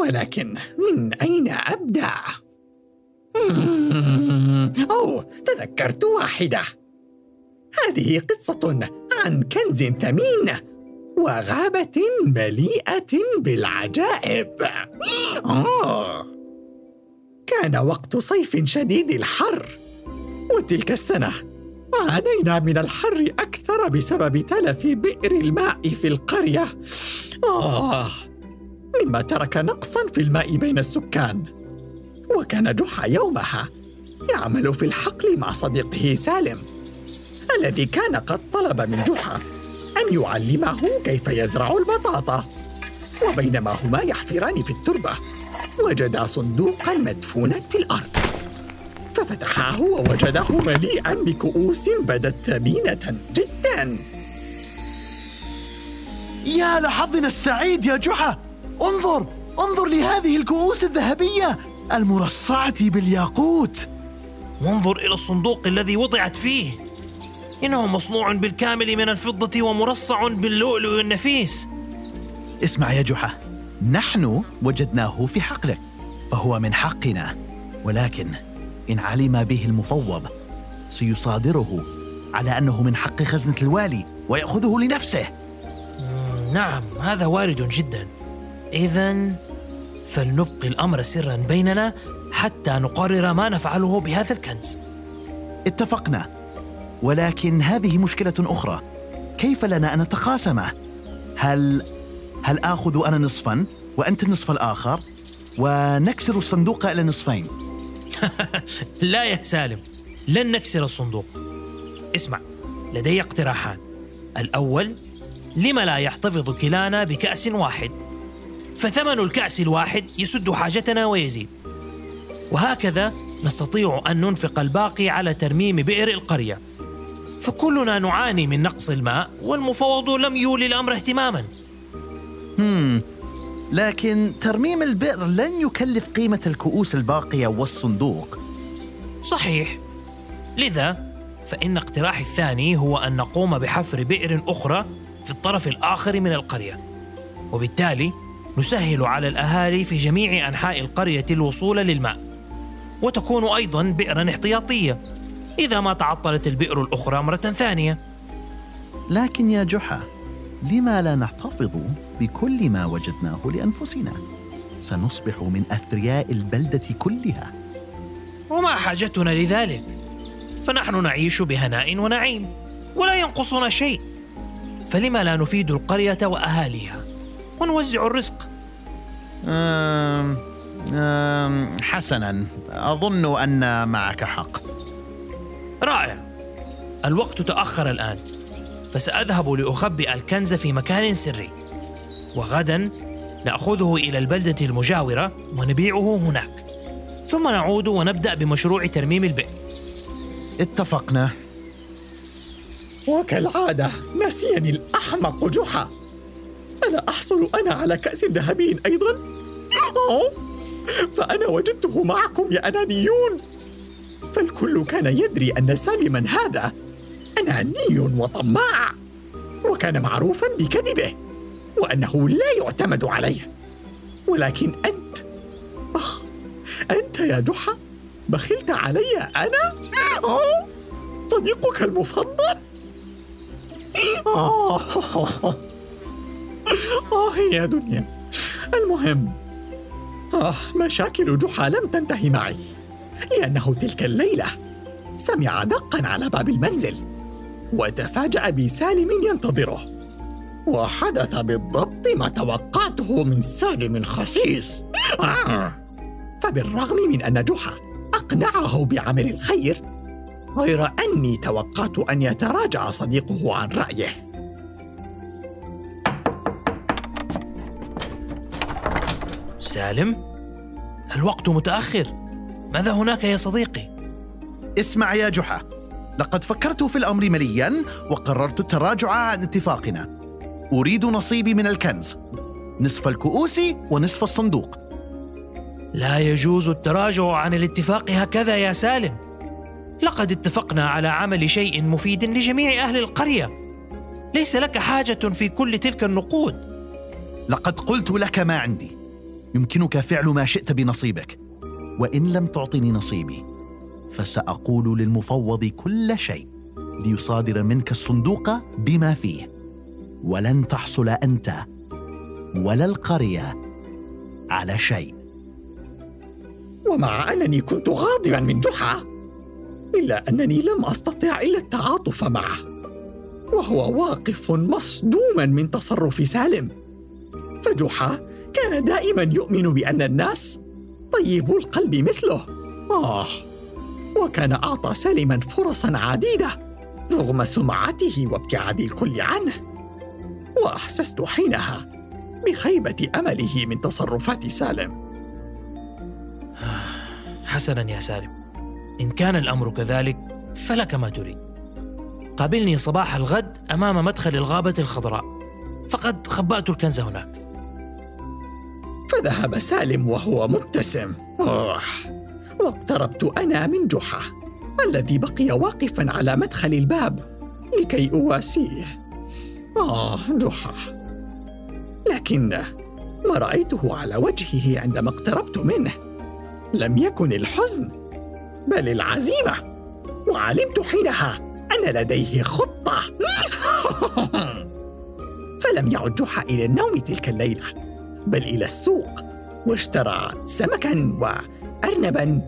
ولكن من أين أبدأ؟ أوه تذكرت واحدة هذه قصة عن كنز ثمين وغابة مليئة بالعجائب آه. كان وقت صيف شديد الحر وتلك السنة عانينا من الحر أكثر بسبب تلف بئر الماء في القرية. آه مما ترك نقصا في الماء بين السكان. وكان جحا يومها يعمل في الحقل مع صديقه سالم الذي كان قد طلب من جحا أن يعلمه كيف يزرع البطاطا. وبينما هما يحفران في التربة وجدا صندوقا مدفونا في الأرض. ففتحاه ووجده مليئا بكؤوس بدت ثمينة جدا. يا لحظنا السعيد يا جحا. انظر انظر لهذه الكؤوس الذهبية المرصعة بالياقوت. وانظر إلى الصندوق الذي وضعت فيه. إنه مصنوع بالكامل من الفضة ومرصع باللؤلؤ النفيس. اسمع يا جحا نحن وجدناه في حقلك فهو من حقنا. ولكن إن علم به المفوض سيصادره على أنه من حق خزنة الوالي ويأخذه لنفسه. نعم هذا وارد جدا. إذا فلنبقي الأمر سرا بيننا حتى نقرر ما نفعله بهذا الكنز. اتفقنا. ولكن هذه مشكلة أخرى. كيف لنا أن نتقاسمه؟ هل هل آخذ أنا نصفا وأنت النصف الآخر؟ ونكسر الصندوق إلى نصفين. لا يا سالم لن نكسر الصندوق. اسمع لدي اقتراحان. الأول لما لا يحتفظ كلانا بكأس واحد؟ فثمن الكأس الواحد يسد حاجتنا ويزيد. وهكذا نستطيع أن ننفق الباقي على ترميم بئر القرية. فكلنا نعاني من نقص الماء والمفوض لم يولي الأمر اهتماما. لكن ترميم البئر لن يكلف قيمة الكؤوس الباقية والصندوق. صحيح. لذا فإن اقتراحي الثاني هو أن نقوم بحفر بئر أخرى في الطرف الآخر من القرية وبالتالي نسهل على الأهالي في جميع أنحاء القرية الوصول للماء وتكون أيضا بئرا احتياطية إذا ما تعطلت البئر الأخرى مرة ثانية. لكن يا جحا لما لا نحتفظ بكل ما وجدناه لأنفسنا؟ سنصبح من أثرياء البلدة كلها. وما حاجتنا لذلك. فنحن نعيش بهناء ونعيم ولا ينقصنا شيء. فلما لا نفيد القرية وأهاليها؟ ونوزع الرزق. أم أم حسنا أظن أن معك حق. رائع. الوقت تأخر الآن. فسأذهب لأخبئ الكنز في مكان سري. وغدا نأخذه إلى البلدة المجاورة ونبيعه هناك. ثم نعود ونبدأ بمشروع ترميم البئر. اتفقنا. وكالعادة نسيني الأحمق جحا. ألا أحصل أنا على كأس ذهبي أيضا؟ فأنا وجدته معكم يا أنانيون. فالكل كان يدري أن سالما هذا. أناني وطماع وكان معروفا بكذبه وأنه لا يعتمد عليه ولكن أنت آه أنت يا جحا بخلت علي أنا؟ صديقك المفضل؟ آه آه يا دنيا المهم آه مشاكل جحا لم تنتهي معي لأنه تلك الليلة سمع دقا على باب المنزل وتفاجأ بسالم ينتظره. وحدث بالضبط ما توقعته من سالم خسيس. فبالرغم من أن جحا أقنعه بعمل الخير غير أني توقعت أن يتراجع صديقه عن رأيه. سالم الوقت متأخر. ماذا هناك يا صديقي؟ اسمع يا جحا. لقد فكرت في الأمر مليا وقررت التراجع عن اتفاقنا. أريد نصيبي من الكنز. نصف الكؤوس ونصف الصندوق. لا يجوز التراجع عن الاتفاق هكذا يا سالم. لقد اتفقنا على عمل شيء مفيد لجميع أهل القرية. ليس لك حاجة في كل تلك النقود. لقد قلت لك ما عندي. يمكنك فعل ما شئت بنصيبك. وإن لم تعطني نصيبي فسأقول للمفوض كل شيء ليصادر منك الصندوق بما فيه. ولن تحصل أنت ولا القرية على شيء. ومع أنني كنت غاضبا من جحا إلا أنني لم أستطع إلا التعاطف معه وهو واقف مصدوما من تصرف سالم. فجحا كان دائما يؤمن بأن الناس طيبو القلب مثله. آه. وكان أعطى سالما فرصا عديدة رغم سمعته وابتعاد الكل عنه. وأحسست حينها بخيبة أمله من تصرفات سالم. حسنا يا سالم. إن كان الأمر كذلك فلك ما تريد. قابلني صباح الغد أمام مدخل الغابة الخضراء. فقد خبأت الكنز هناك. فذهب سالم وهو مبتسم. أوه. واقتربت أنا من جحا الذي بقي واقفا على مدخل الباب لكي أواسيه. آه جحا. لكن ما رأيته على وجهه عندما اقتربت منه. لم يكن الحزن بل العزيمة. وعلمت حينها أن لديه خطة. فلم يعد جحا إلى النوم تلك الليلة بل إلى السوق واشترى سمكا وأرنبا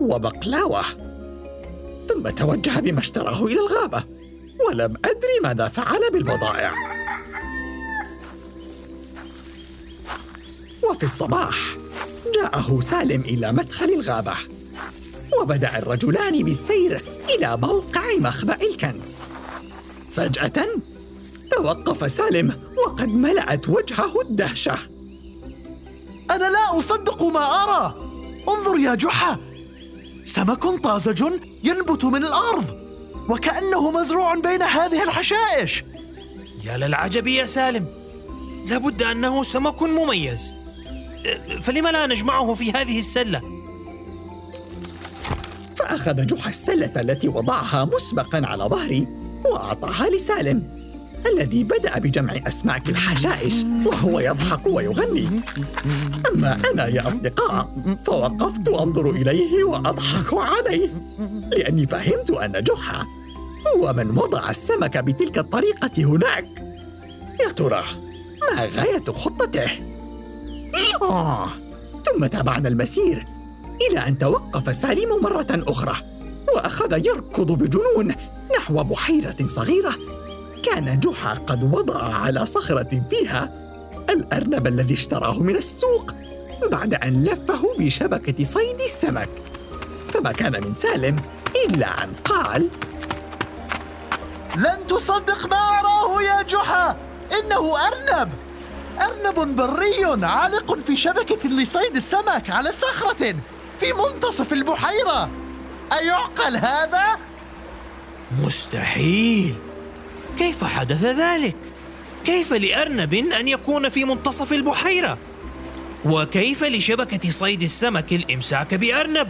وبقلاوة ثم توجه بما اشتراه إلى الغابة ولم أدري ماذا فعل بالبضائع. وفي الصباح جاءه سالم إلى مدخل الغابة وبدأ الرجلان بالسير إلى موقع مخبأ الكنز. فجأة توقف سالم وقد ملأت وجهه الدهشة. أنا لا أصدق ما أرى! انظر يا جحا. سمك طازج ينبت من الأرض وكأنه مزروع بين هذه الحشائش. يا للعجب يا سالم. لابد أنه سمك مميز. فلما لا نجمعه في هذه السلة؟ فأخذ جحا السلة التي وضعها مسبقا على ظهري وأعطاها لسالم. الذي بدأ بجمع أسماك الحشائش وهو يضحك ويغني. أما أنا يا أصدقاء فوقفت أنظر إليه وأضحك عليه لأني فهمت أن جحا هو من وضع السمك بتلك الطريقة هناك. يا ترى ما غاية خطته؟ آه ثم تابعنا المسير إلى أن توقف سالم مرة أخرى وأخذ يركض بجنون نحو بحيرة صغيرة. كان جحا قد وضع على صخرة فيها الأرنب الذي اشتراه من السوق بعد أن لفه بشبكة صيد السمك. فما كان من سالم إلا أن قال لن تصدق ما أراه يا جحا! إنه أرنب! أرنب بري عالق في شبكة لصيد السمك على صخرة في منتصف البحيرة. أيعقل هذا؟ مستحيل! كيف حدث ذلك؟ كيف لارنب أن يكون في منتصف البحيرة؟ وكيف لشبكة صيد السمك الإمساك بأرنب؟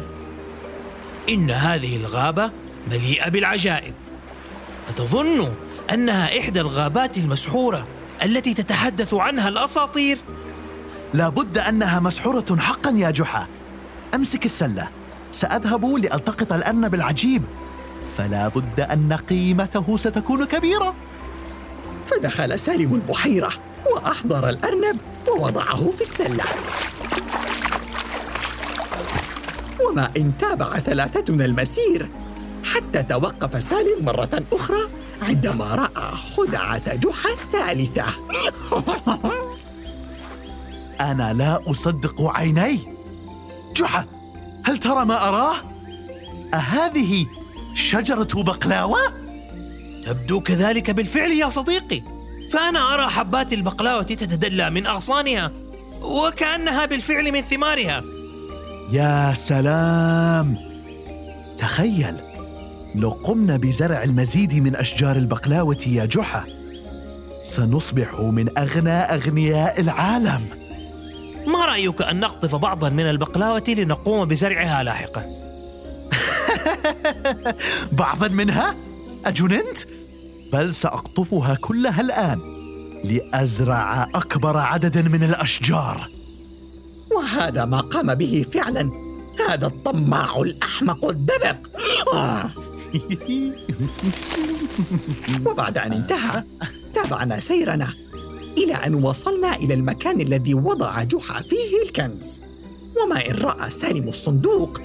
إن هذه الغابة مليئة بالعجائب. أتظن أنها إحدى الغابات المسحورة التي تتحدث عنها الأساطير؟ لابد أنها مسحورة حقا يا جحا. أمسك السلة. سأذهب لألتقط الأرنب العجيب. فلا بد أن قيمته ستكون كبيرة. فدخل سالم البحيرة وأحضر الأرنب ووضعه في السلة. وما إن تابع ثلاثتنا المسير حتى توقف سالم مرة أخرى عندما رأى خدعة جحا الثالثة. أنا لا أصدق عيني. جحا هل ترى ما أراه؟ أهذه شجرة بقلاوة؟ تبدو كذلك بالفعل يا صديقي. فأنا أرى حبات البقلاوة تتدلى من أغصانها وكأنها بالفعل من ثمارها. يا سلام! تخيل لو قمنا بزرع المزيد من أشجار البقلاوة يا جحا سنصبح من أغنى أغنياء العالم. ما رأيك أن نقطف بعضا من البقلاوة لنقوم بزرعها لاحقا؟ بعضا منها؟ اجننت بل سأقطفها كلها الآن لأزرع أكبر عدد من الأشجار. وهذا ما قام به فعلا. هذا الطماع الأحمق الدبق. آه. وبعد أن انتهى تابعنا سيرنا إلى أن وصلنا إلى المكان الذي وضع جحا فيه الكنز. وما إن رأى سالم الصندوق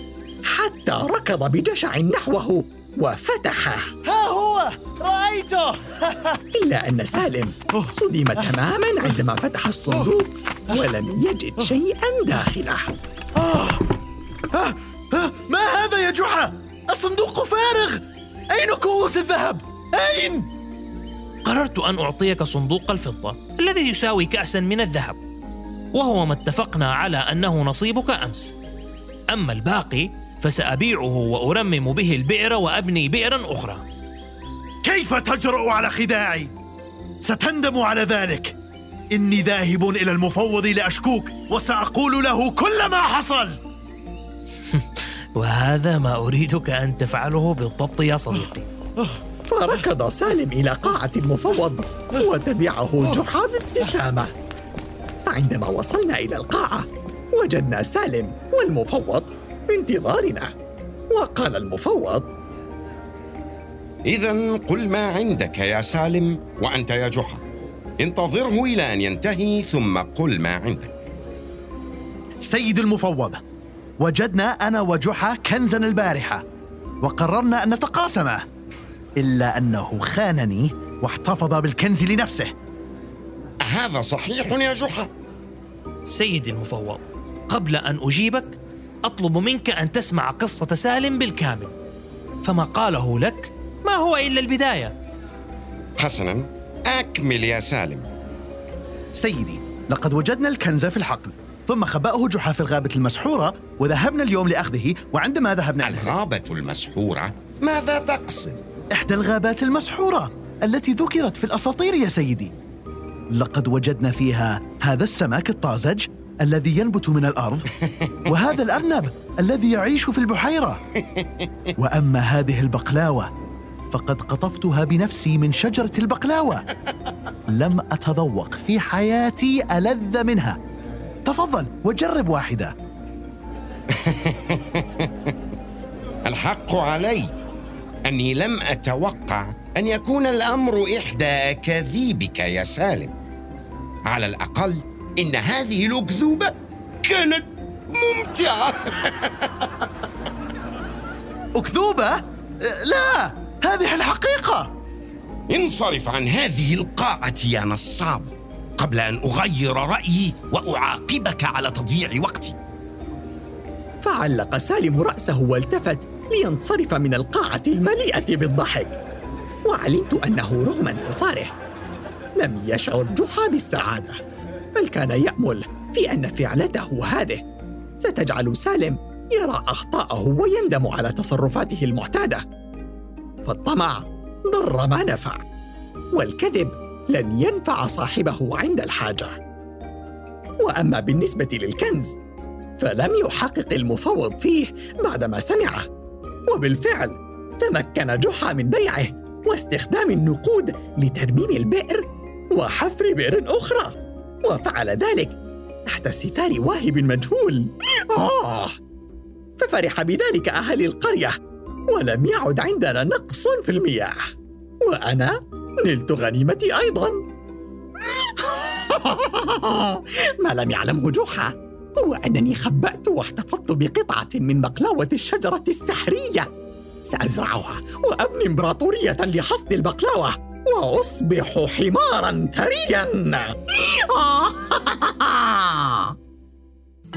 حتى ركض بجشع نحوه وفتحه. ها هو! رأيته! إلا أن سالم صدم تماما عندما فتح الصندوق ولم يجد شيئا داخله. ما هذا يا جحا؟ الصندوق فارغ! أين كؤوس الذهب؟ أين؟ قررت أن أعطيك صندوق الفضة الذي يساوي كأسا من الذهب وهو ما اتفقنا على أنه نصيبك أمس. أما الباقي فسأبيعه وأرمم به البئر وأبني بئرا أخرى. كيف تجرؤ على خداعي؟ ستندم على ذلك. إني ذاهب إلى المفوض لأشكوك وسأقول له كل ما حصل. وهذا ما أريدك أن تفعله بالضبط يا صديقي. فركض سالم إلى قاعة المفوض وتبعه جحا بابتسامة. فعندما وصلنا إلى القاعة وجدنا سالم والمفوض بانتظارنا. وقال المفوض إذا قل ما عندك يا سالم وأنت يا جحا. انتظره إلى أن ينتهي ثم قل ما عندك. سيد المفوض وجدنا أنا وجحا كنزا البارحة وقررنا أن نتقاسمه إلا أنه خانني واحتفظ بالكنز لنفسه. هذا صحيح يا جحا. سيدي المفوض قبل أن أجيبك أطلب منك أن تسمع قصة سالم بالكامل. فما قاله لك ما هو إلا البداية. حسنا. أكمل يا سالم. سيدي لقد وجدنا الكنز في الحقل ثم خبأه جحا في الغابة المسحورة وذهبنا اليوم لأخذه وعندما ذهبنا الغابة المسحورة؟ ماذا تقصد؟ إحدى الغابات المسحورة التي ذكرت في الأساطير يا سيدي. لقد وجدنا فيها هذا السمك الطازج الذي ينبت من الأرض وهذا الأرنب الذي يعيش في البحيرة. وأما هذه البقلاوة فقد قطفتها بنفسي من شجرة البقلاوة. لم أتذوق في حياتي ألذ منها. تفضل وجرب واحدة. الحق علي أني لم أتوقع أن يكون الأمر إحدى أكاذيبك يا سالم. على الأقل إن هذه الأكذوبة كانت ممتعة. أكذوبة؟ لا هذه الحقيقة. انصرف عن هذه القاعة يا نصاب قبل أن أغير رأيي وأعاقبك على تضييع وقتي. فعلق سالم رأسه والتفت لينصرف من القاعة المليئة بالضحك. وعلمت أنه رغم انتصاره لم يشعر جحا بالسعادة. بل كان يأمل في أن فعلته هذه. ستجعل سالم يرى أخطاءه ويندم على تصرفاته المعتادة. فالطمع ضر ما نفع والكذب لن ينفع صاحبه عند الحاجة. وأما بالنسبة للكنز فلم يحقق المفوض فيه بعدما سمعه وبالفعل تمكن جحا من بيعه واستخدام النقود لترميم البئر وحفر بئر أخرى. وفعل ذلك. تحت ستار واهب مجهول. آه. ففرح بذلك أهل القرية ولم يعد عندنا نقص في المياه. وأنا نلت غنيمتي أيضا. ما لم يعلمه جحا هو أنني خبأت واحتفظت بقطعة من بقلاوة الشجرة السحرية. سأزرعها وأبني إمبراطورية لحصد البقلاوة. وأصبح حمارا ثريا.